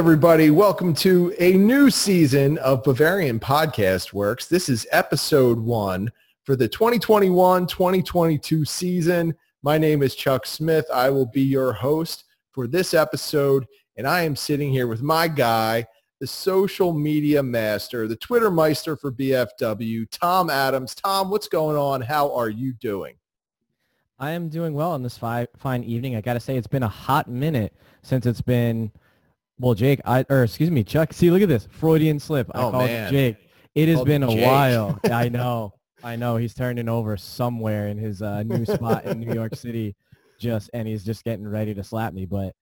Everybody. Welcome to a new season of Bavarian Podcast Works. This is episode one for the 2021-2022 season. My name is Chuck Smith. I will be your host for this episode, and I am sitting here with my guy, the social media master, the Twitter meister for BFW, Tom Adams. Tom, what's going on? How are you doing? I am doing well on this fi- fine evening. I got to say, it's been a hot minute since it's been – well, Jake, I or excuse me, Chuck. See, look at this Freudian slip. I oh, called man. Jake. It has been a Jake. while. I know. I know. He's turning over somewhere in his uh, new spot in New York City, just and he's just getting ready to slap me. But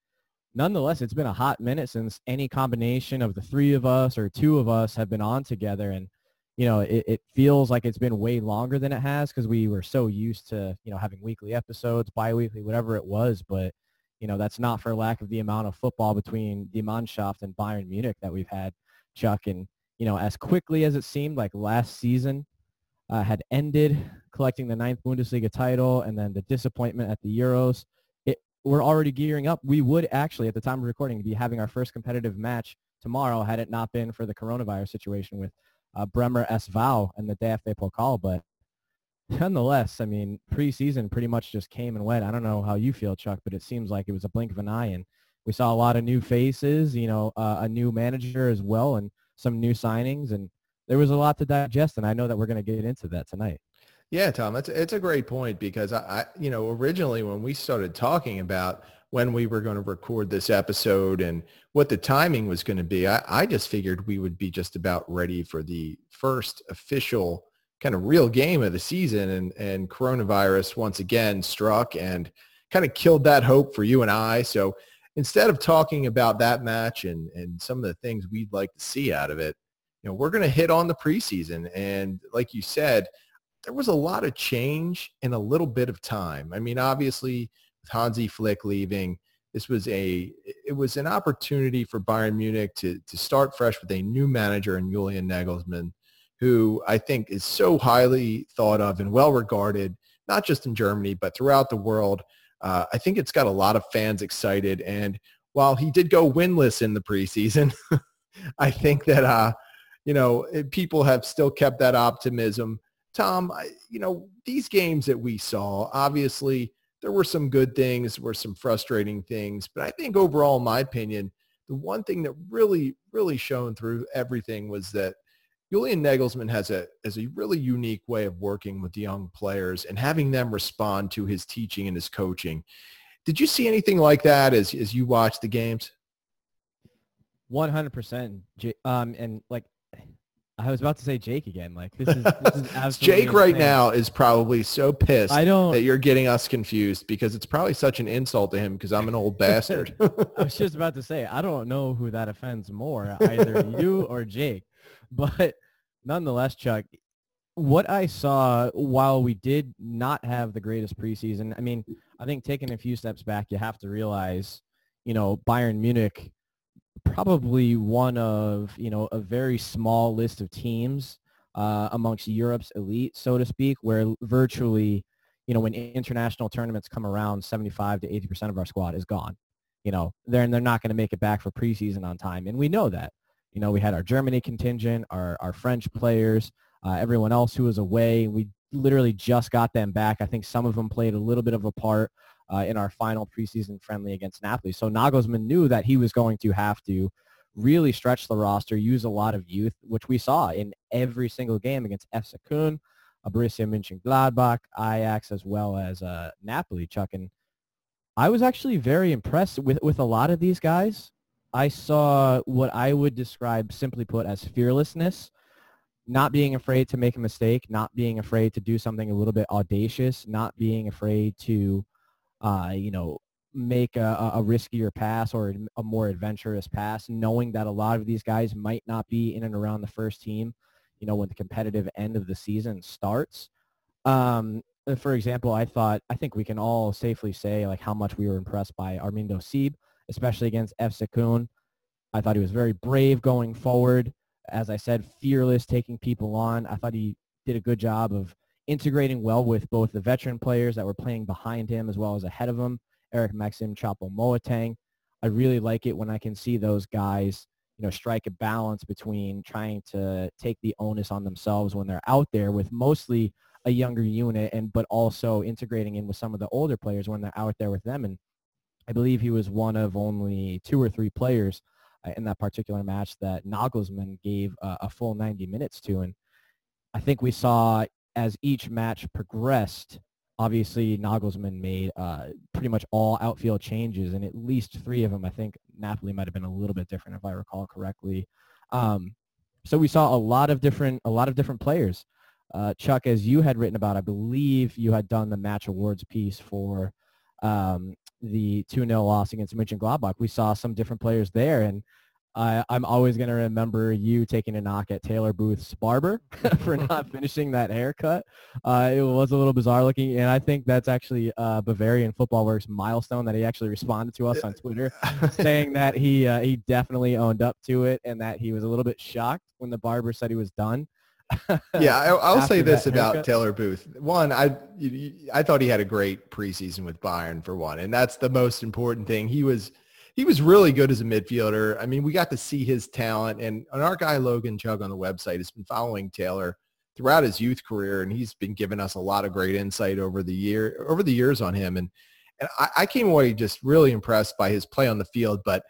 nonetheless, it's been a hot minute since any combination of the three of us or two of us have been on together, and you know, it, it feels like it's been way longer than it has because we were so used to you know having weekly episodes, biweekly, whatever it was, but you know, that's not for lack of the amount of football between the Mannschaft and Bayern Munich that we've had, Chuck. And, you know, as quickly as it seemed like last season uh, had ended, collecting the ninth Bundesliga title and then the disappointment at the Euros, it, we're already gearing up. We would actually, at the time of recording, be having our first competitive match tomorrow had it not been for the coronavirus situation with uh, Bremer SV and the DFB Pokal. But nonetheless, I mean, preseason pretty much just came and went. I don't know how you feel, Chuck, but it seems like it was a blink of an eye, and we saw a lot of new faces. You know, uh, a new manager as well, and some new signings, and there was a lot to digest. And I know that we're going to get into that tonight. Yeah, Tom, it's it's a great point because I, I, you know, originally when we started talking about when we were going to record this episode and what the timing was going to be, I, I just figured we would be just about ready for the first official kind of real game of the season and, and coronavirus once again struck and kind of killed that hope for you and I. So instead of talking about that match and, and some of the things we'd like to see out of it, you know, we're going to hit on the preseason. And like you said, there was a lot of change in a little bit of time. I mean, obviously with Hansi Flick leaving, this was a it was an opportunity for Bayern Munich to to start fresh with a new manager in Julian Nagelsmann who I think is so highly thought of and well regarded, not just in Germany, but throughout the world. Uh, I think it's got a lot of fans excited. And while he did go winless in the preseason, I think that, uh, you know, people have still kept that optimism. Tom, I, you know, these games that we saw, obviously there were some good things, were some frustrating things, but I think overall, in my opinion, the one thing that really, really shone through everything was that Julian Nagelsmann has a has a really unique way of working with young players and having them respond to his teaching and his coaching. Did you see anything like that as as you watched the games? One hundred percent. Um, and like I was about to say Jake again. Like this is, this is absolutely Jake right insane. now is probably so pissed I don't. that you're getting us confused because it's probably such an insult to him because I'm an old bastard. I was just about to say I don't know who that offends more, either you or Jake. But nonetheless, Chuck, what I saw while we did not have the greatest preseason, I mean, I think taking a few steps back, you have to realize, you know, Bayern Munich, probably one of, you know, a very small list of teams uh, amongst Europe's elite, so to speak, where virtually, you know, when international tournaments come around, 75 to 80% of our squad is gone. You know, they're, they're not going to make it back for preseason on time. And we know that. You know, we had our Germany contingent, our, our French players, uh, everyone else who was away. We literally just got them back. I think some of them played a little bit of a part uh, in our final preseason friendly against Napoli. So Nagelsmann knew that he was going to have to really stretch the roster, use a lot of youth, which we saw in every single game against FC Köln, uh, Borussia Mönchengladbach, Ajax, as well as uh, Napoli, Chuck. And I was actually very impressed with, with a lot of these guys. I saw what I would describe, simply put, as fearlessness, not being afraid to make a mistake, not being afraid to do something a little bit audacious, not being afraid to, uh, you know, make a, a riskier pass or a more adventurous pass, knowing that a lot of these guys might not be in and around the first team, you know, when the competitive end of the season starts. Um, for example, I thought, I think we can all safely say like how much we were impressed by Armindo Sieb especially against FC Köln. I thought he was very brave going forward. As I said, fearless, taking people on. I thought he did a good job of integrating well with both the veteran players that were playing behind him as well as ahead of him, Eric Maxim Choupo-Moting. I really like it when I can see those guys, you know, strike a balance between trying to take the onus on themselves when they're out there with mostly a younger unit and but also integrating in with some of the older players when they're out there with them. And I believe he was one of only two or three players uh, in that particular match that Nagelsmann gave a full 90 minutes to. And I think we saw as each match progressed, obviously Nagelsmann made uh, pretty much all outfield changes, and at least three of them. I think Napoli might have been a little bit different if I recall correctly. Um, so we saw a lot of different a lot of different players. Uh, Chuck, as you had written about, I believe you had done the match awards piece for um, the 2-0 loss against Mönchengladbach. We saw some different players there, and I, I'm always going to remember you taking a knock at Taylor Booth's barber for not finishing that haircut. Uh, it was a little bizarre looking, and I think that's actually uh, Bavarian Football Works milestone that he actually responded to us on Twitter, saying that he uh, he definitely owned up to it and that he was a little bit shocked when the barber said he was done. yeah, I, will say this about Taylor Booth. One, I I thought he had a great preseason with Bayern for one, and that's the most important thing. He was he was really good as a midfielder. I mean, we got to see his talent, and, and our guy Logan Chug on the website has been following Taylor throughout his youth career, and he's been giving us a lot of great insight over the year over the years on him. And and I, I came away just really impressed by his play on the field, but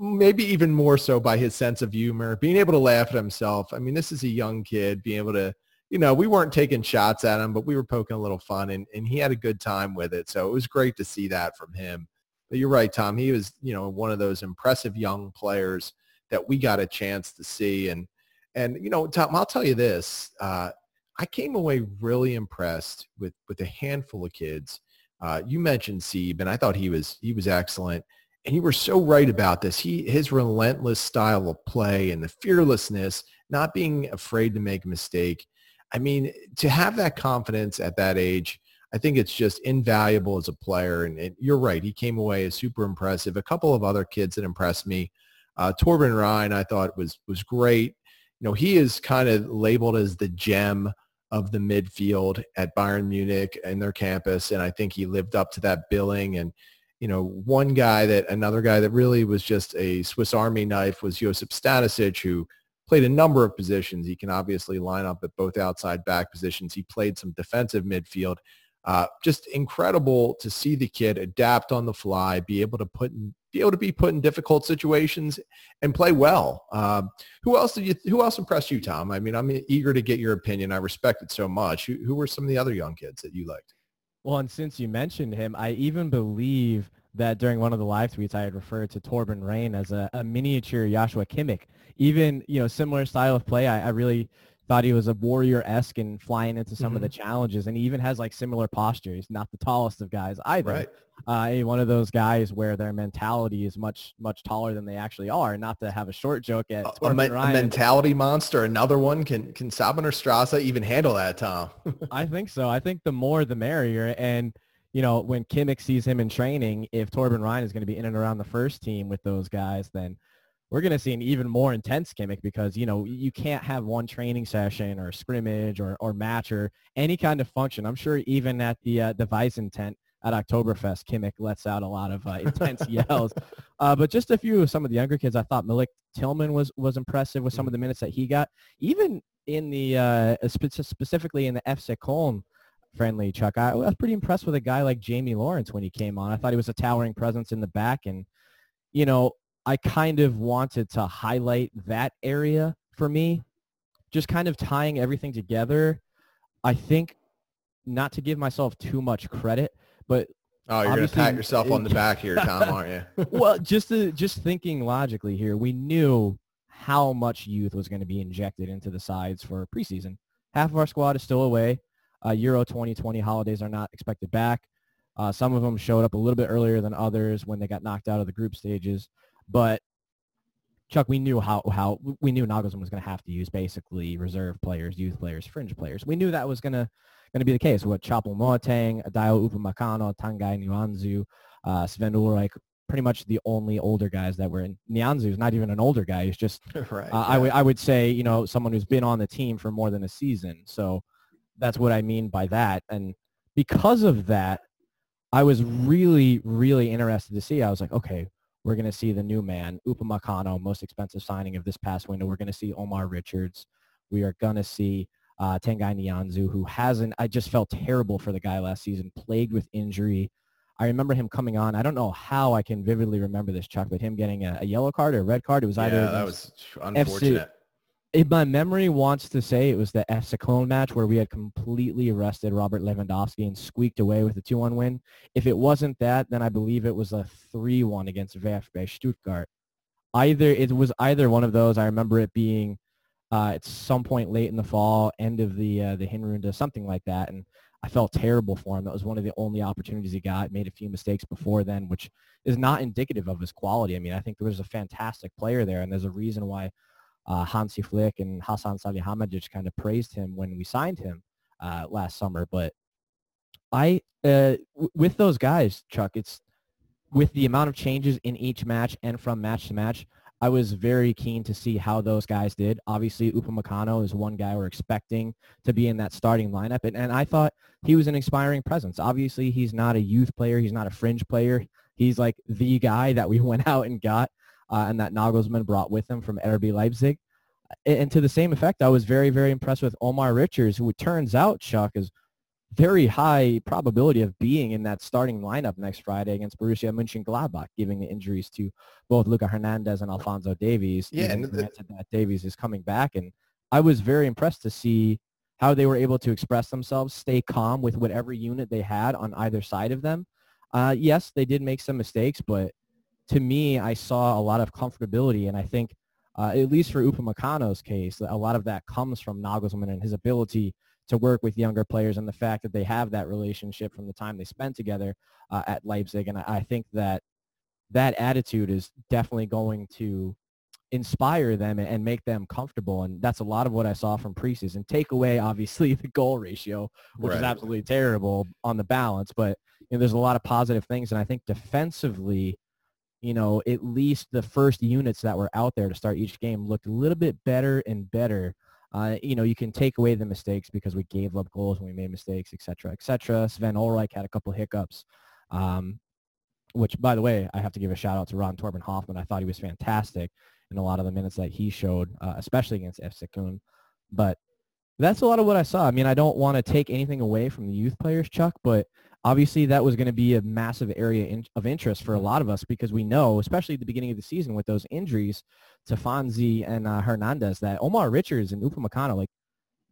maybe even more so by his sense of humor, being able to laugh at himself. I mean, this is a young kid being able to, you know, we weren't taking shots at him, but we were poking a little fun and, and he had a good time with it. So it was great to see that from him. But you're right, Tom. He was, you know, one of those impressive young players that we got a chance to see. And, and, you know, Tom, I'll tell you this, uh, I came away really impressed with, with a handful of kids. Uh, you mentioned Sieb, and I thought he was, he was excellent and you were so right about this. He his relentless style of play and the fearlessness, not being afraid to make a mistake. I mean, to have that confidence at that age, I think it's just invaluable as a player. And you're right. He came away as super impressive. A couple of other kids that impressed me. Uh, Torben Rhein, I thought was was great. You know, he is kind of labeled as the gem of the midfield at Bayern Munich and their campus, and I think he lived up to that billing. And you know, one guy that another guy that really was just a Swiss Army knife was Josip Stanisic, who played a number of positions. He can obviously line up at both outside back positions. He played some defensive midfield. Uh, just incredible to see the kid adapt on the fly, be able to put in, be able to be put in difficult situations and play well. Uh, who else did you? Who else impressed you, Tom? I mean, I'm eager to get your opinion. I respect it so much. Who, who were some of the other young kids that you liked? Well, and since you mentioned him, I even believe that during one of the live tweets I had referred to Torben Rhein as a, a miniature Joshua Kimmich. Even, you know, similar style of play. I, I really thought he was a warrior-esque and flying into some mm-hmm. of the mm-hmm. challenges. And he even has like similar posture. He's not the tallest of guys either. Right. Uh, one of those guys where their mentality is much, much taller than they actually are. Not to have a short joke at a, a, a mentality monster. Another one. Can can Säbener Strasse even handle that, Tom? I think so. I think the more the merrier. And you know, when Kimmich sees him in training, if Torben Rhein is going to be in and around the first team with those guys, then we're going to see an even more intense Kimmich because, you know, you can't have one training session or scrimmage or, or match or any kind of function. I'm sure even at the uh, the Weizen tent at Oktoberfest, Kimmich lets out a lot of uh, intense yells. Uh, but just a few of some of the younger kids, I thought Malik Tillman was, was impressive with some of the minutes that he got. Even in the, uh, specifically in the FC Köln friendly, Chuck. I was pretty impressed with a guy like Jamie Lawrence when he came on. I thought he was a towering presence in the back. And, you know, I kind of wanted to highlight that area for me, just kind of tying everything together. I think not to give myself too much credit, but Oh, you're gonna pat yourself on the back here, Tom, aren't you? well, just to, just thinking logically here, we knew how much youth was going to be injected into the sides for preseason. Half of our squad is still away. Uh, Euro 2020 holidays are not expected back. Uh, some of them showed up a little bit earlier than others when they got knocked out of the group stages. But Chuck, we knew how, how we knew Nagelsmann was going to have to use basically reserve players, youth players, fringe players. We knew that was going to going to be the case with Choupo-Moting, Adayo Upamecano, Tanguy Nianzou, uh, Sven Ulreich, pretty much the only older guys that were in. Nianzou is not even an older guy. He's just, right, uh, yeah. I would I would say, you know, someone who's been on the team for more than a season. So that's what I mean by that. And because of that, I was really, really interested to see. I was like, okay, We're going to see the new man, Upamecano, most expensive signing of this past window. We're going to see Omar Richards. We are going to see uh, Tanguy Nianzou, who hasn't, I just felt terrible for the guy last season, plagued with injury. I remember him coming on. I don't know how I can vividly remember this, Chuck, but him getting a, a yellow card or a red card. It was either yeah, that was unfortunate. FC, if my memory wants to say it was the FC Cologne match where we had completely arrested Robert Lewandowski and squeaked away with a 2-1 win. If it wasn't that, then I believe it was a 3-1 against VfB Stuttgart. Either it was either one of those. I remember it being uh, at some point late in the fall, end of the uh, the Hinrunde, something like that, and I felt terrible for him. That was one of the only opportunities he got. Made a few mistakes before then, which is not indicative of his quality. I mean, I think there was a fantastic player there, and there's a reason why uh, Hansi Flick and Hasan Salihamidzic kind of praised him when we signed him uh, last summer. But I, uh, w- with those guys, Chuck, it's with the amount of changes in each match and from match to match, I was very keen to see how those guys did. Obviously, Upamecano is one guy we're expecting to be in that starting lineup, and, and I thought he was an inspiring presence. Obviously, he's not a youth player. He's not a fringe player. He's like the guy that we went out and got uh, and that Nagelsmann brought with him from RB Leipzig. And to the same effect, I was very, very impressed with Omar Richards, who it turns out, Chuck, is very high probability of being in that starting lineup next Friday against Borussia Mönchengladbach, given the injuries to both Luca Hernandez and Alphonso Davies. Yeah, and the, that Davies is coming back, and I was very impressed to see how they were able to express themselves, stay calm with whatever unit they had on either side of them. Uh, yes, they did make some mistakes, but to me, I saw a lot of comfortability, and I think, uh, at least for Upamecano's case, a lot of that comes from Nagelsmann and his ability to work with younger players and the fact that they have that relationship from the time they spent together uh, at Leipzig. And I, think that that attitude is definitely going to inspire them and make them comfortable. And that's a lot of what I saw from preseason. Take away, obviously, the goal ratio, which right. is absolutely terrible on the balance. But you know, there's a lot of positive things. And I think defensively, you know, at least the first units that were out there to start each game looked a little bit better and better. Uh, you know, you can take away the mistakes because we gave up goals when we made mistakes, et cetera, et cetera. Sven Ulreich had a couple hiccups, um, which, by the way, I have to give a shout out to Ron-Thorben Hoffmann. I thought he was fantastic in a lot of the minutes that he showed, uh, especially against FC Köln. But that's a lot of what I saw. I mean, I don't want to take anything away from the youth players, Chuck, but obviously that was going to be a massive area in, of interest for a lot of us because we know, especially at the beginning of the season with those injuries to Fonzie and uh, Hernandez, that Omar Richards and Upamecano, like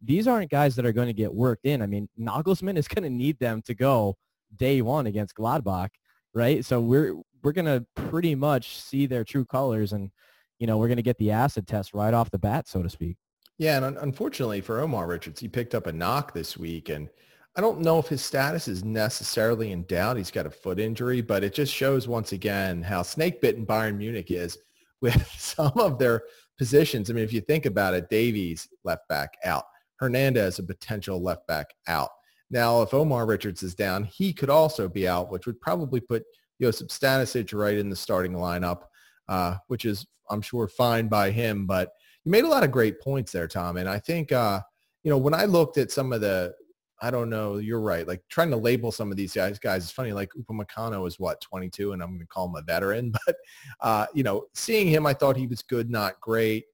these aren't guys that are going to get worked in. I mean, Nagelsmann is going to need them to go day one against Gladbach, right? So we're we're going to pretty much see their true colors, and you know we're going to get the acid test right off the bat, so to speak. Yeah, and unfortunately for Omar Richards, he picked up a knock this week, and I don't know if his status is necessarily in doubt. He's got a foot injury, but it just shows once again how snake-bitten Bayern Munich is with some of their positions. I mean, if you think about it, Davies left back out. Hernandez a potential left back out. Now, if Omar Richards is down, he could also be out, which would probably put Josip Stanisic right in the starting lineup, uh, which is, I'm sure, fine by him. But you made a lot of great points there, Tom. And I think, uh, you know, when I looked at some of the I don't know. You're right. Like trying to label some of these guys, guys, it's funny. Like Upamecano is what 22, and I'm going to call him a veteran. But uh, you know, seeing him, I thought he was good, not great.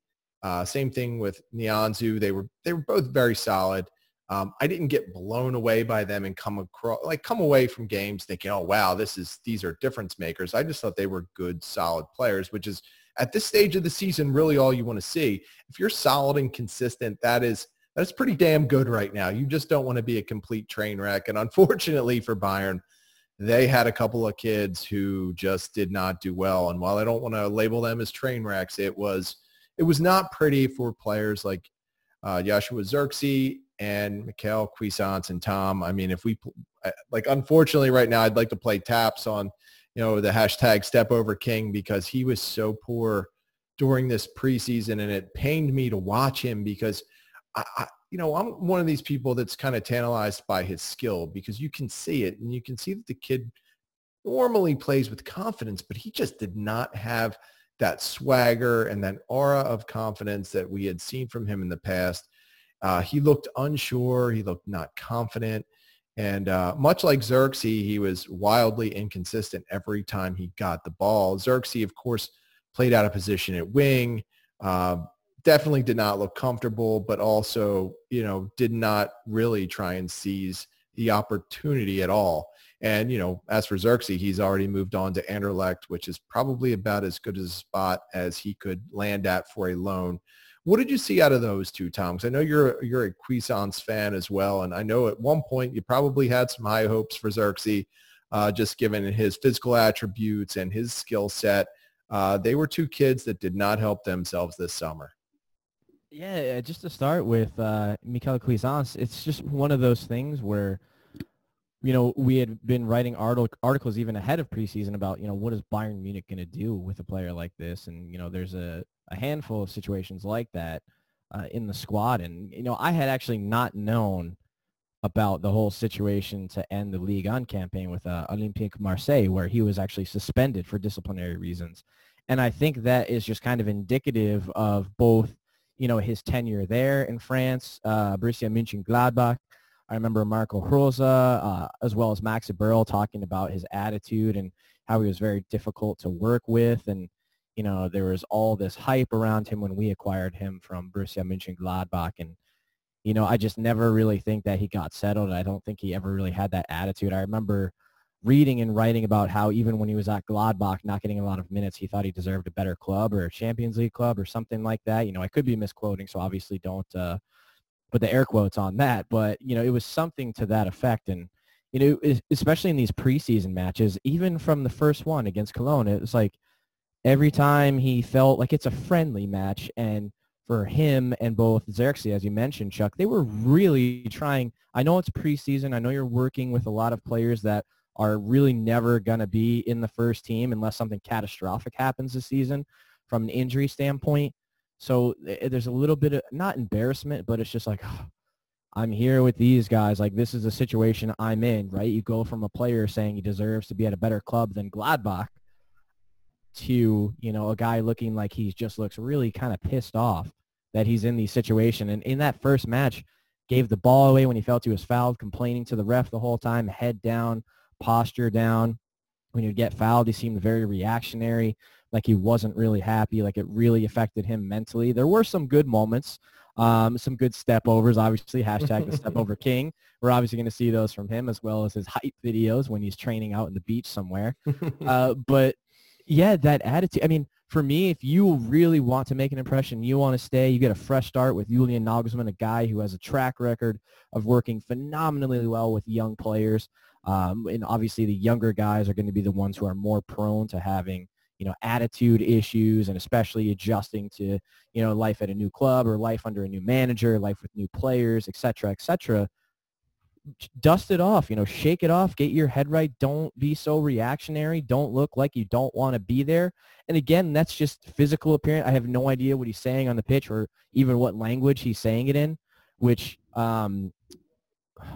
Uh, same thing with Nianzou. They were they were both very solid. Um, I didn't get blown away by them and come across like come away from games thinking, oh wow, this is these are difference makers. I just thought they were good, solid players, which is at this stage of the season really all you want to see. If you're solid and consistent, that is that's pretty damn good right now. You just don't want to be a complete train wreck. And unfortunately for Bayern, they had a couple of kids who just did not do well. And while I don't want to label them as train wrecks, it was it was not pretty for players like uh, Joshua Zirkzee and Michael Cuisance and Tom. I mean, if we like, unfortunately, right now, I'd like to play taps on you know the hashtag Step Over King because he was so poor during this preseason, and it pained me to watch him because I, you know, I'm one of these people that's kind of tantalized by his skill because you can see it and you can see that the kid normally plays with confidence, but he just did not have that swagger and that aura of confidence that we had seen from him in the past. Uh, he looked unsure. He looked not confident. And uh, much like Zirkzee, he was wildly inconsistent every time he got the ball. Zirkzee, of course, played out of position at wing. Uh, definitely did not look comfortable, but also, you know, did not really try and seize the opportunity at all. And, you know, as for Zirkzee, he's already moved on to Anderlecht, which is probably about as good a spot as he could land at for a loan. What did you see out of those two, Tom? Because I know you're you're a Cuisance fan as well, and I know at one point you probably had some high hopes for Zirkzee, uh, just given his physical attributes and his skill set. Uh, they were two kids that did not help themselves this summer. Yeah, just to start with uh, Michael Cuisance, it's just one of those things where, you know, we had been writing articles even ahead of preseason about, you know, what is Bayern Munich going to do with a player like this? And, you know, there's a, a handful of situations like that uh, in the squad. And, you know, I had actually not known about the whole situation to end the Ligue 1 campaign with uh, Olympique Marseille, where he was actually suspended for disciplinary reasons. And I think that is just kind of indicative of both, you know, his tenure there in France, uh, Borussia Mönchengladbach. I remember Marco Rose, uh, as well as Max Eberl talking about his attitude and how he was very difficult to work with. And, you know, there was all this hype around him when we acquired him from Borussia Mönchengladbach. And, you know, I just never really think that he got settled. I don't think he ever really had that attitude. I remember reading and writing about how even when he was at Gladbach, not getting a lot of minutes, he thought he deserved a better club or a Champions League club or something like that. You know, I could be misquoting, so obviously don't uh, put the air quotes on that. But, you know, it was something to that effect. And, you know, especially in these preseason matches, even from the first one against Cologne, it was like every time he felt like it's a friendly match and – for him and both Zirkzee, as you mentioned, Chuck, they were really trying. I know it's preseason. I know you're working with a lot of players that are really never going to be in the first team unless something catastrophic happens this season from an injury standpoint. So eh, there's a little bit of not embarrassment, but it's just like, oh, I'm here with these guys. Like this is a situation I'm in, right? You go from a player saying he deserves to be at a better club than Gladbach to, you know, a guy looking like he just looks really kind of pissed off that he's in the situation. And in that first match, gave the ball away when he felt he was fouled, complaining to the ref the whole time, head down, posture down. When he'd get fouled, he seemed very reactionary, like he wasn't really happy, like it really affected him mentally. There were some good moments, um, some good step overs, obviously, hashtag the step over king. We're obviously going to see those from him as well as his hype videos when he's training out in the beach somewhere. Uh, but yeah, that attitude. I mean, for me, if you really want to make an impression, you want to stay, you get a fresh start with Julian Nagelsmann, a guy who has a track record of working phenomenally well with young players. Um, and obviously the younger guys are going to be the ones who are more prone to having, you know, attitude issues and especially adjusting to, you know, life at a new club or life under a new manager, life with new players, et cetera, et cetera dust it off, you know, shake it off, get your head right. Don't be so reactionary. Don't look like you don't want to be there. And again, that's just physical appearance. I have no idea what he's saying on the pitch or even what language he's saying it in, which, um,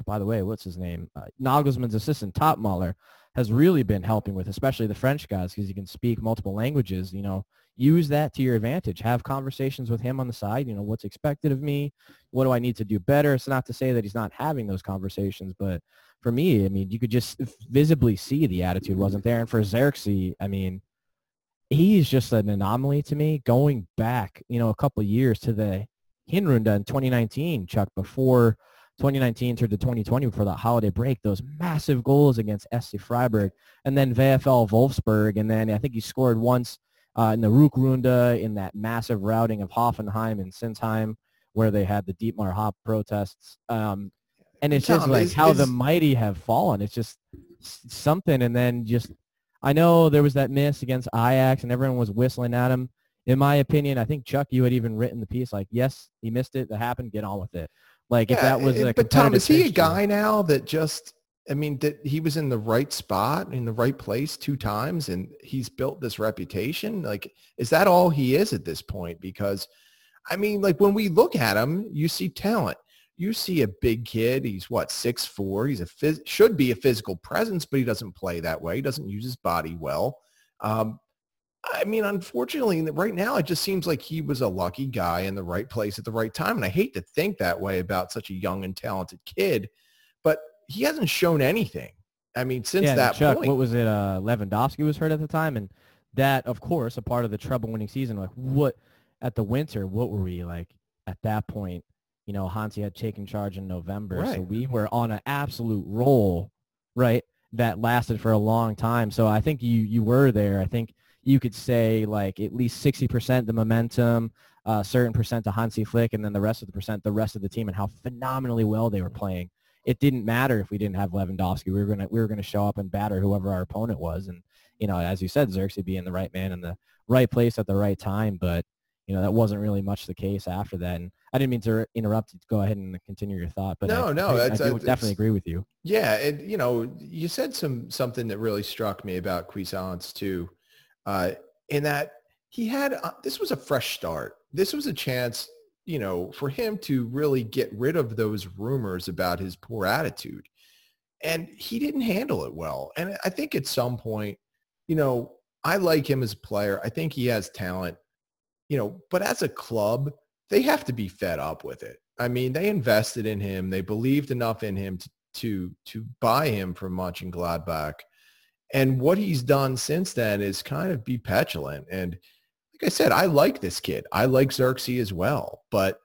by the way, what's his name? Uh, Nagelsmann's assistant, Toppmöller, has really been helping with, especially the French guys, because he can speak multiple languages. You know, use that to your advantage. Have conversations with him on the side. You know, what's expected of me? What do I need to do better? It's not to say that he's not having those conversations, but for me, I mean, you could just visibly see the attitude wasn't there. And for Zirkzee, I mean, he's just an anomaly to me. Going back, you know, a couple years to the Hinrunde in 2019, Chuck, before 2019 through to 2020 before that holiday break, those massive goals against SC Freiburg and then VFL Wolfsburg. And then I think he scored once uh, in the Rückrunde in that massive routing of Hoffenheim and Sinsheim where they had the Dietmar Hopp protests. Um, and it's just like how the mighty have fallen. It's just something. And then just, I know there was that miss against Ajax and everyone was whistling at him. In my opinion, I think Chuck, you had even written the piece like, yes, he missed it. That happened. Get on with it. Like yeah, if that was a but Tom, is he a guy now that just I mean that he was in the right spot in the right place two times and he's built this reputation? Like is that all he is at this point? Because I mean, like when we look at him, you see talent. You see a big kid. He's what six four. He's a phys- should be a physical presence, but he doesn't play that way. He doesn't use his body well. Um, I mean, unfortunately, right now it just seems like he was a lucky guy in the right place at the right time. And I hate to think that way about such a young and talented kid. But he hasn't shown anything. I mean, since yeah, that Chuck, point. what was it? Uh, Lewandowski was hurt at the time, and that, of course, a part of the treble-winning season. Like, what at the winter? What were we like at that point? You know, Hansi had taken charge in November, Right. so we were on an absolute roll, right? That lasted for a long time. So I think you you were there. I think you could say like at least sixty percent the momentum, a certain percent to Hansi Flick, and then the rest of the percent the rest of the team and how phenomenally well they were playing. It didn't matter if we didn't have Lewandowski. We were gonna we were gonna show up and batter whoever our opponent was, and you know, as you said, Zirkzee being the right man in the right place at the right time, but you know that wasn't really much the case after that. And I didn't mean to interrupt. Go ahead and continue your thought, but No, I, no, I, I that's- do that's- definitely agree with you. Yeah, and you know, you said some something that really struck me about Cuisance too, uh, in that he had uh, this was a fresh start. This was a chance, you know, for him to really get rid of those rumors about his poor attitude, and he didn't handle it well. And I think at some point, you know, I like him as a player. I think he has talent, you know, but as a club, they have to be fed up with it. I mean, they invested in him. They believed enough in him to to to buy him from Mönchengladbach. And what he's done since then is kind of be petulant. And like I said, I like this kid. I like Zirkzee as well. But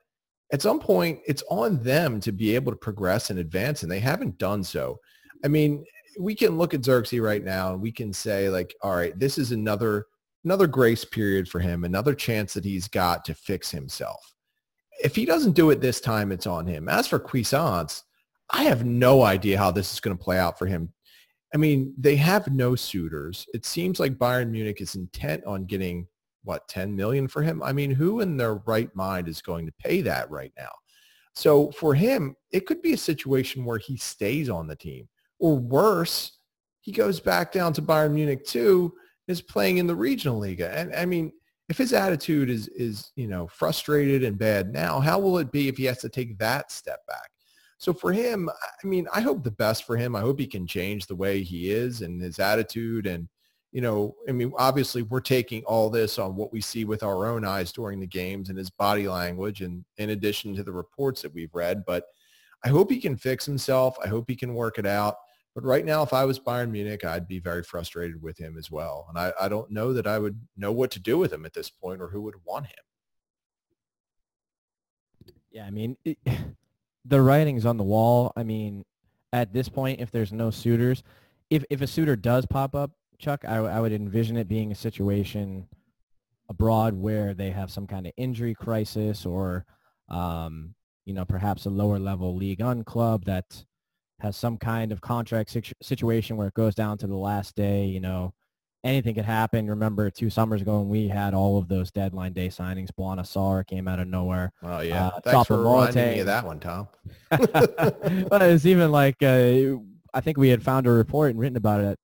at some point, it's on them to be able to progress and advance, and they haven't done so. I mean, we can look at Zirkzee right now and we can say like, all right, this is another another grace period for him, another chance that he's got to fix himself. If he doesn't do it this time, it's on him. As for Cuisance, I have no idea how this is going to play out for him. I mean, they have no suitors. It seems like Bayern Munich is intent on getting what 10 million for him. I mean, who in their right mind is going to pay that right now? So for him, it could be a situation where he stays on the team or worse, he goes back down to Bayern Munich too, is playing in the regional league. And I mean, if his attitude is is, you know, frustrated and bad now, how will it be if he has to take that step back? So for him, I mean, I hope the best for him. I hope he can change the way he is and his attitude. And, you know, I mean, obviously we're taking all this on what we see with our own eyes during the games and his body language and in addition to the reports that we've read. But I hope he can fix himself. I hope he can work it out. But right now, if I was Bayern Munich, I'd be very frustrated with him as well. And I, I don't know that I would know what to do with him at this point or who would want him. Yeah, I mean, it, the writing's on the wall. I mean, at this point, if there's no suitors, if if a suitor does pop up, Chuck, I, I would envision it being a situation abroad where they have some kind of injury crisis or, um, you know, perhaps a lower level league on club that has some kind of contract situ- situation where it goes down to the last day, you know, anything could happen. Remember two summers ago when we had all of those deadline day signings, Bouna Sarr came out of nowhere. Oh, yeah. Uh, Thanks for reminding me of that one, Tom. but it's even like uh, I think we had found a report and written about it.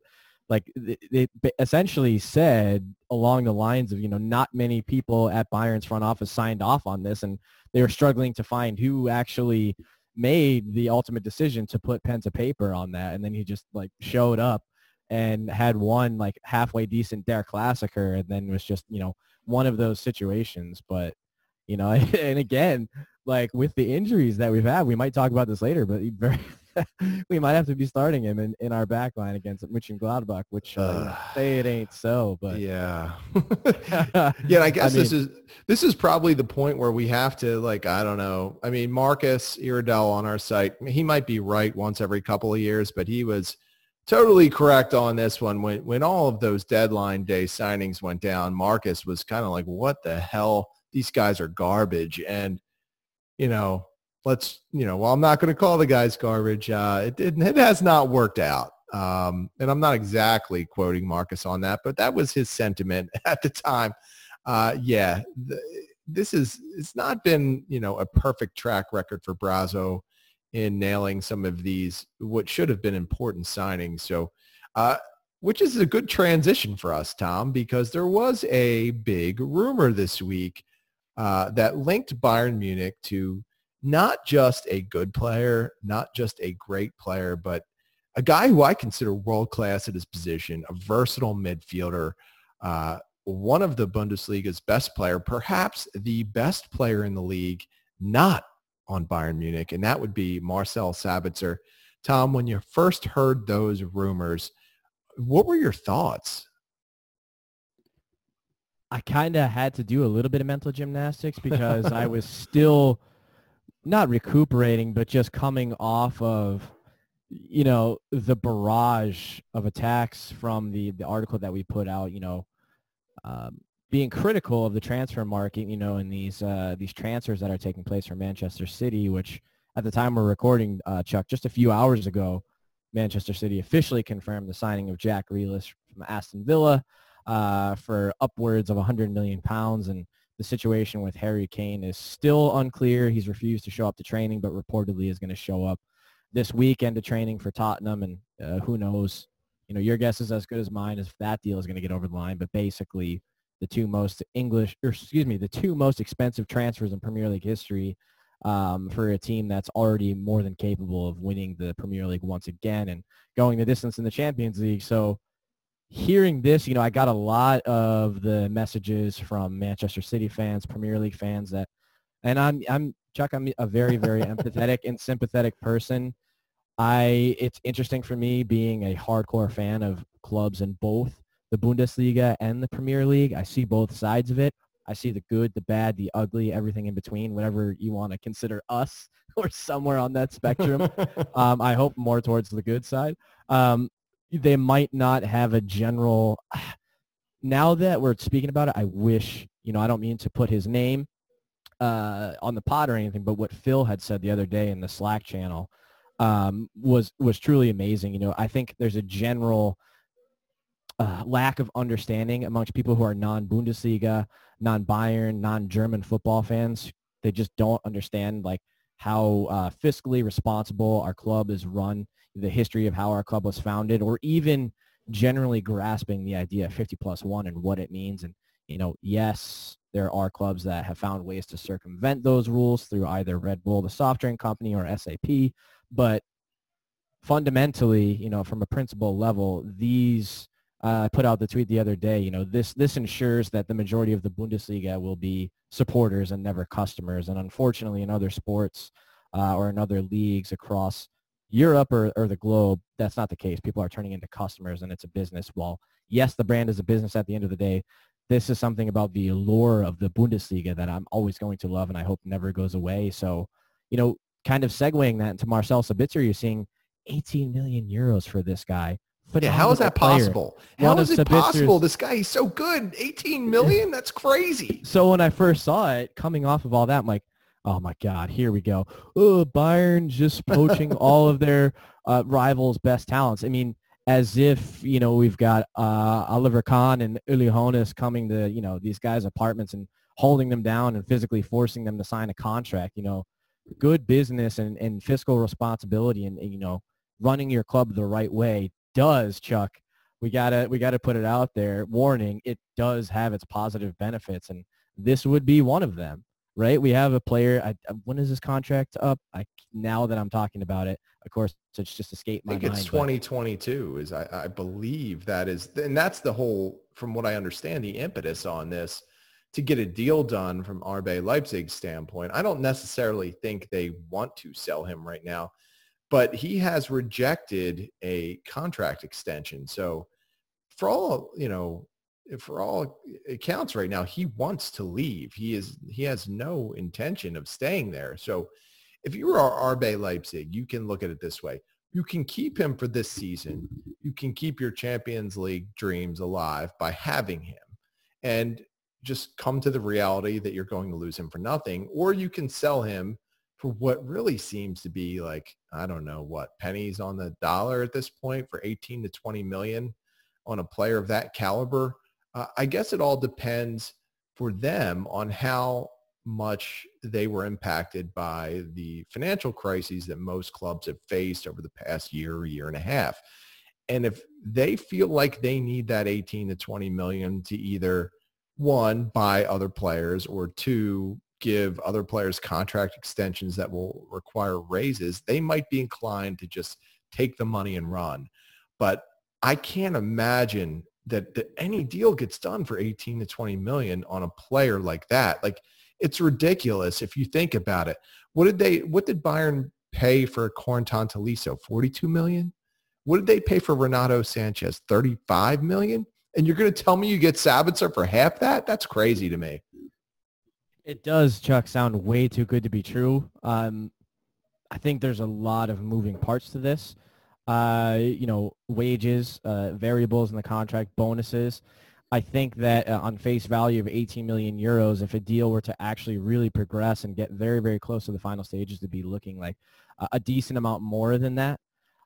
Like it essentially said along the lines of you know not many people at Bayern's front office signed off on this, and they were struggling to find who actually made the ultimate decision to put pen to paper on that. And then he just like showed up and had one like halfway decent Der Klassiker, and then was just you know one of those situations. But you know, and again, like with the injuries that we've had, we might talk about this later, but very, we might have to be starting him in, in our back line against Mönchengladbach, which uh, say it ain't so, but yeah. yeah, I guess this mean- is this is probably the point where we have to like I don't know. I mean, Marcus Iredell on our site, he might be right once every couple of years, but he was totally correct on this one. When when all of those deadline day signings went down, Marcus was kind of like, "What the hell? These guys are garbage." And you know, let's you know, well, I'm not going to call the guys garbage. Uh, it, it it has not worked out. Um, and I'm not exactly quoting Marcus on that, but that was his sentiment at the time. Uh, yeah, this is it's not been you know a perfect track record for Brazzo in nailing some of these what should have been important signings. So, uh, which is a good transition for us, Tom, because there was a big rumor this week uh, that linked Bayern Munich to not just a good player, not just a great player, but a guy who I consider world class at his position, a versatile midfielder, uh, one of the Bundesliga's best player, perhaps the best player in the league, not on Bayern Munich, and that would be Marcel Sabitzer. Tom, when you first heard those rumors, what were your thoughts? I kind of had to do a little bit of mental gymnastics because I was still not recuperating, but just coming off of, you know, the barrage of attacks from the, the article that we put out, you know, um, being critical of the transfer market, you know, and these, uh, these transfers that are taking place for Manchester City, which at the time we're recording, uh, Chuck, just a few hours ago, Manchester City officially confirmed the signing of Jack Grealish from Aston Villa uh, for upwards of 100 million pounds. And the situation with Harry Kane is still unclear. He's refused to show up to training, but reportedly is going to show up this weekend to training for Tottenham. And uh, who knows? You know, your guess is as good as mine if that deal is going to get over the line. But basically, the two most English, or excuse me, the two most expensive transfers in Premier League history um, for a team that's already more than capable of winning the Premier League once again and going the distance in the Champions League. So hearing this, you know, I got a lot of the messages from Manchester City fans, Premier League fans that, and I'm, I'm Chuck, I'm a very, very empathetic and sympathetic person. I, it's interesting for me being a hardcore fan of clubs in both the Bundesliga and the Premier League. I see both sides of it. I see the good, the bad, the ugly, everything in between, whatever you want to consider us or somewhere on that spectrum. um, I hope more towards the good side. Um, they might not have a general. Now that we're speaking about it, I wish, you know, I don't mean to put his name uh, on the pot or anything, but what Phil had said the other day in the Slack channel um, was was truly amazing. You know, I think there's a general uh, lack of understanding amongst people who are non-Bundesliga, non-Bayern, non-German football fans. They just don't understand like how uh, fiscally responsible our club is run, the history of how our club was founded, or even generally grasping the idea of 50 plus one and what it means. And, you know, yes, there are clubs that have found ways to circumvent those rules through either Red Bull, the soft drink company, or SAP. But fundamentally, you know, from a principle level, these uh, put out the tweet the other day. You know, this this ensures that the majority of the Bundesliga will be supporters and never customers. And unfortunately, in other sports uh, or in other leagues across Europe or, or the globe, that's not the case. People are turning into customers, and it's a business. While yes, the brand is a business at the end of the day, this is something about the allure of the Bundesliga that I'm always going to love, and I hope never goes away. So, you know, kind of segueing that into Marcel Sabitzer, you're seeing 18 million euros for this guy But yeah, how is that possible? How is it possible? This guy, he's so good. 18 million? That's crazy. So when I first saw it coming off of all that, I'm like, oh my God, here we go. Oh, Bayern just poaching all of their uh, rivals' best talents. I mean, as if, you know, we've got uh, Oliver Kahn and Uli Hoeneß coming to, you know, these guys' apartments and holding them down and physically forcing them to sign a contract, you know, good business and, and fiscal responsibility and, and, you know, running your club the right way does, Chuck, we gotta we gotta put it out there. Warning: it does have its positive benefits, and this would be one of them. Right? We have a player. I, uh, when is his contract up? I now that I'm talking about it, of course, it's just escaped my mind. I think mind, it's 2022. Is I, I believe that is, and that's the whole, from what I understand, the impetus on this to get a deal done from RB Leipzig's standpoint. I don't necessarily think they want to sell him right now but he has rejected a contract extension. So for all, you know, for all accounts right now, he wants to leave. He is he has no intention of staying there. So if you are RB Leipzig, you can look at it this way. You can keep him for this season. You can keep your Champions League dreams alive by having him and just come to the reality that you're going to lose him for nothing. Or you can sell him for what really seems to be like, I don't know what, pennies on the dollar at this point for 18 to 20 million on a player of that caliber. Uh, I guess it all depends for them on how much they were impacted by the financial crises that most clubs have faced over the past year, or year and a half. And if they feel like they need that 18 to 20 million to either one, buy other players or two, give other players contract extensions that will require raises, they might be inclined to just take the money and run. But I can't imagine that, that any deal gets done for 18 to 20 million on a player like that. Like it's ridiculous if you think about it. What did they what did Bayern pay for Corentin Tolisso? 42 million? What did they pay for Renato Sanches? 35 million? And you're going to tell me you get Sabitzer for half that? That's crazy to me. It does, Chuck, sound way too good to be true. Um, I think there's a lot of moving parts to this. Uh, you know, wages, uh, variables in the contract, bonuses. I think that uh, on face value of 18 million euros, if a deal were to actually really progress and get very, very close to the final stages, to be looking like a decent amount more than that.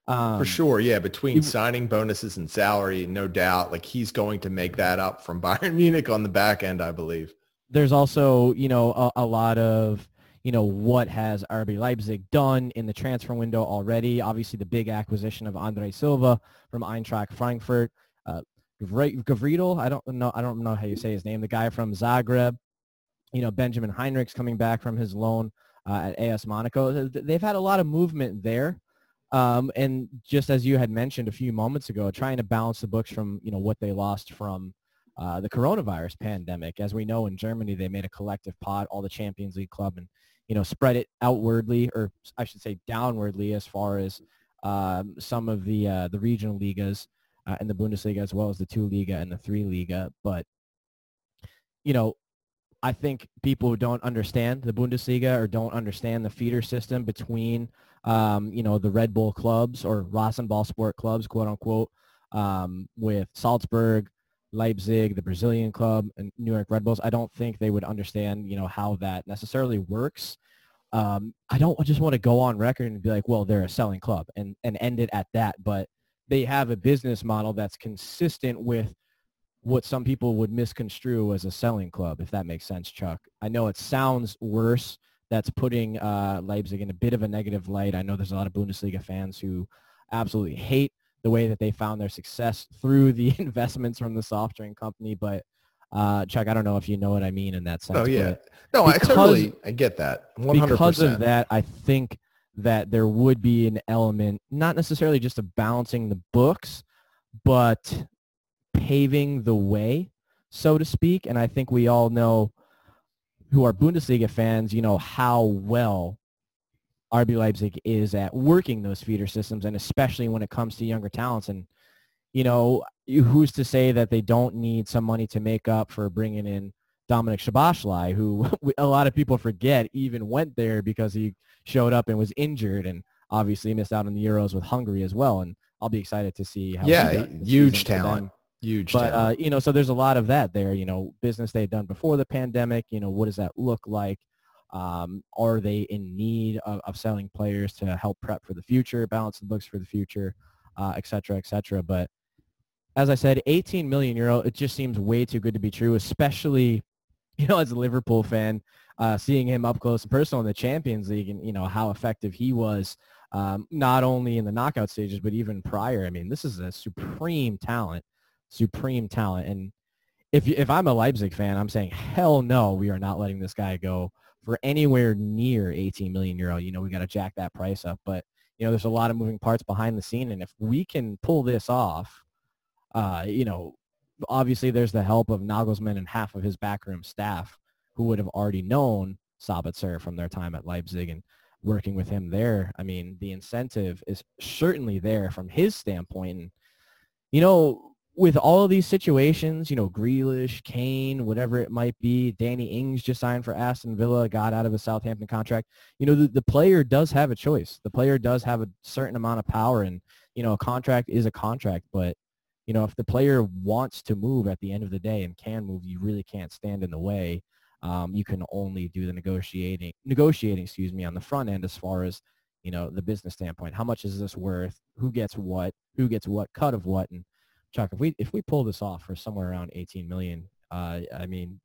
Um, For sure, yeah. Between signing bonuses and salary, no doubt, like he's going to make that up from Bayern Munich on the back end, I believe. There's also, you know, a, a lot of, you know, what has RB Leipzig done in the transfer window already? Obviously, the big acquisition of Andre Silva from Eintracht Frankfurt. Uh, I don't know, I don't know how you say his name. The guy from Zagreb. You know, Benjamin Henrichs coming back from his loan uh, at AS Monaco. They've had a lot of movement there. Um, and just as you had mentioned a few moments ago, trying to balance the books from, you know, what they lost from uh, the coronavirus pandemic. As we know in Germany, they made a collective pot, all the Champions League club, and, you know, spread it outwardly, or I should say downwardly as far as um, some of the, uh, the regional ligas uh, in the Bundesliga as well as the two Liga and the three Liga. But, you know, I think people who don't understand the Bundesliga or don't understand the feeder system between, um, you know, the Red Bull clubs or Rasenball sport clubs, quote unquote, um, with Salzburg, Leipzig, the Brazilian club, and New York Red Bulls, I don't think they would understand, you know, how that necessarily works. Um, I don't just want to go on record and be like, well, they're a selling club and, and end it at that. But they have a business model that's consistent with what some people would misconstrue as a selling club, if that makes sense, Chuck. I know it sounds worse. That's putting uh, Leipzig in a bit of a negative light. I know there's a lot of Bundesliga fans who absolutely hate the way that they found their success through the investments from the soft drink company. But uh, Chuck, I don't know if you know what I mean in that sense. Oh yeah, no, because, I totally I get that. 100%. Because of that, I think that there would be an element, not necessarily just of balancing the books, but paving the way, so to speak. And I think we all know who are Bundesliga fans, you know, how well RB Leipzig is at working those feeder systems and especially when it comes to younger talents. And, you know, who's to say that they don't need some money to make up for bringing in Dominik Szoboszlai, who a lot of people forget even went there because he showed up and was injured and obviously missed out on the Euros with Hungary as well. And I'll be excited to see how. Yeah, huge talent. Huge. But, uh, you know, so there's a lot of that there, you know, business they'd done before the pandemic, you know, what does that look like? Um, are they in need of, of, selling players to help prep for the future, balance the books for the future, uh, et cetera, et cetera. But as I said, 18 million euro, it just seems way too good to be true, especially, you know, as a Liverpool fan, uh, seeing him up close and personal in the Champions League and, you know, how effective he was, um, not only in the knockout stages, but even prior. I mean, this is a supreme talent supreme talent. And if if I'm a Leipzig fan, I'm saying hell no, we are not letting this guy go for anywhere near 18 million euro. You know, we got to jack that price up. But you know, there's a lot of moving parts behind the scene, and if we can pull this off, uh, you know, obviously there's the help of Nagelsmann and half of his backroom staff who would have already known Sabitzer from their time at Leipzig and working with him there. I mean, the incentive is certainly there from his standpoint. And, you know, with all of these situations, you know, Grealish, Kane, whatever it might be, Danny Ings just signed for Aston Villa, got out of a Southampton contract. You know, the, the player does have a choice. The player does have a certain amount of power and, you know, a contract is a contract. But, you know, if the player wants to move at the end of the day and can move, you really can't stand in the way. Um, you can only do the negotiating, negotiating, excuse me, on the front end as far as, you know, the business standpoint. How much is this worth? Who gets what? Who gets what cut of what? And, Chuck, if we if we pull this off for somewhere around 18 million, uh, I mean,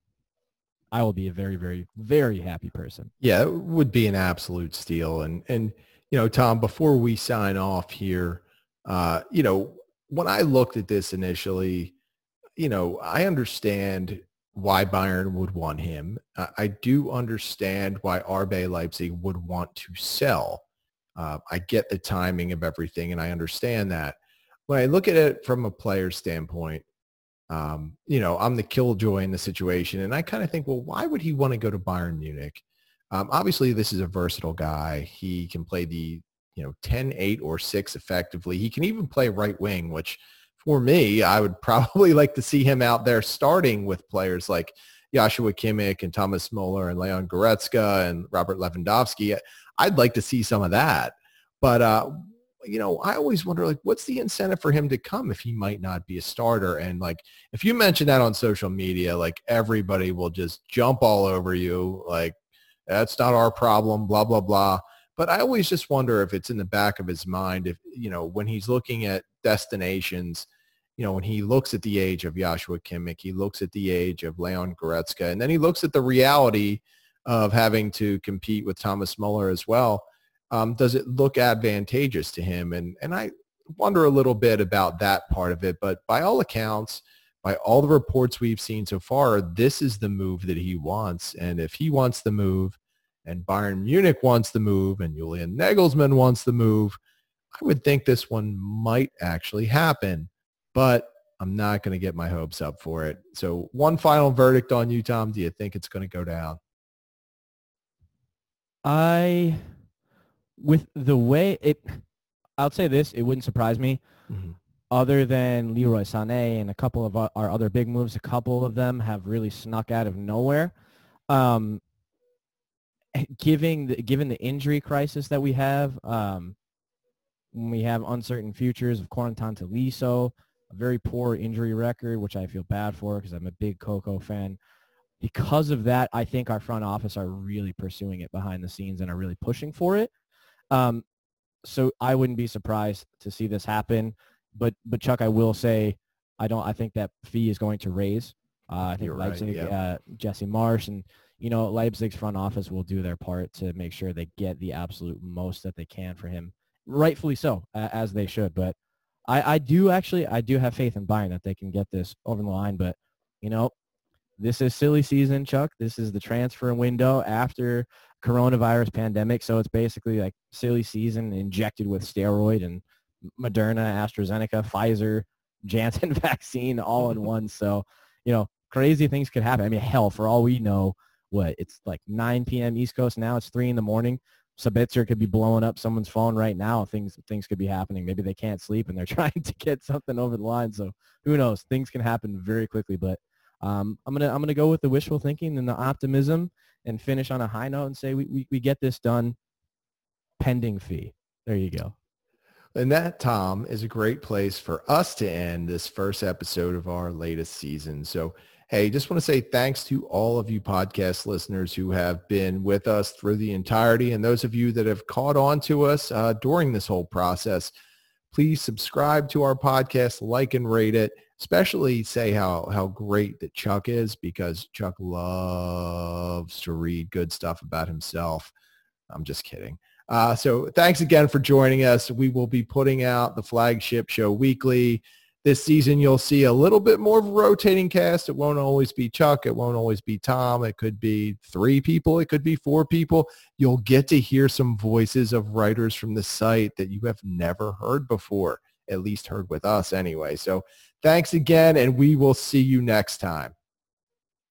I will be a very, very, very happy person. Yeah, it would be an absolute steal. And and you know, Tom, before we sign off here, uh, you know, when I looked at this initially, you know, I understand why Bayern would want him. I do understand why RB Leipzig would want to sell. Uh, I get the timing of everything, and I understand that when I look at it from a player standpoint, um, you know, I'm the killjoy in the situation. And I kind of think, well, why would he want to go to Bayern Munich? Um, obviously, this is a versatile guy. He can play the you know 10, 8, or 6 effectively. He can even play right wing, which for me, I would probably like to see him out there starting with players like Joshua Kimmich and Thomas Muller and Leon Goretzka and Robert Lewandowski. I'd like to see some of that. But, uh, you know, I always wonder, like, what's the incentive for him to come if he might not be a starter? And, like, if you mention that on social media, like, everybody will just jump all over you. Like, that's not our problem, blah, blah, blah. But I always just wonder if it's in the back of his mind, if, you know, when he's looking at destinations – you know, when he looks at the age of Joshua Kimmich, he looks at the age of Leon Goretzka, and then he looks at the reality of having to compete with Thomas Muller as well. Um, does it look advantageous to him? And and I wonder a little bit about that part of it. But by all accounts, by all the reports we've seen so far, this is the move that he wants. And if he wants the move, and Bayern Munich wants the move, and Julian Nagelsmann wants the move, I would think this one might actually happen but I'm not going to get my hopes up for it. So one final verdict on you, Tom. Do you think it's going to go down? I, with the way it, I'll say this, it wouldn't surprise me. Mm-hmm. Other than Leroy Sané and a couple of our other big moves, a couple of them have really snuck out of nowhere. Um, giving the, given the injury crisis that we have, um, when we have uncertain futures of Corentin Tolisso, a very poor injury record, which I feel bad for because I'm a big Coco fan. Because of that, I think our front office are really pursuing it behind the scenes and are really pushing for it. Um, so I wouldn't be surprised to see this happen. But but Chuck, I will say I don't. I think that fee is going to raise. Uh, I think You're Leipzig, right, yeah. uh, Jesse Marsch, and you know Leipzig's front office will do their part to make sure they get the absolute most that they can for him. Rightfully so, uh, as they should. But I, I do actually, I do have faith in Bayern that they can get this over the line. But, you know, this is silly season, Chuck. This is the transfer window after coronavirus pandemic. So it's basically like silly season injected with steroid and Moderna, AstraZeneca, Pfizer, Janssen vaccine all in one. So, you know, crazy things could happen. I mean, hell, for all we know, what, it's like 9 p.m. East Coast now. It's 3 in the morning. Sabitzer could be blowing up someone's phone right now. Things things could be happening. Maybe they can't sleep and they're trying to get something over the line. So who knows? Things can happen very quickly. But um, I'm gonna I'm gonna go with the wishful thinking and the optimism and finish on a high note and say we, we, we get this done pending fee. There you go. And that, Tom, is a great place for us to end this first episode of our latest season. So Hey, just want to say thanks to all of you podcast listeners who have been with us through the entirety and those of you that have caught on to us uh, during this whole process. Please subscribe to our podcast, like and rate it, especially say how, how great that Chuck is because Chuck loves to read good stuff about himself. I'm just kidding. Uh, so thanks again for joining us. We will be putting out the flagship show weekly. This season, you'll see a little bit more of a rotating cast. It won't always be Chuck. It won't always be Tom. It could be three people. It could be four people. You'll get to hear some voices of writers from the site that you have never heard before, at least heard with us anyway. So thanks again, and we will see you next time.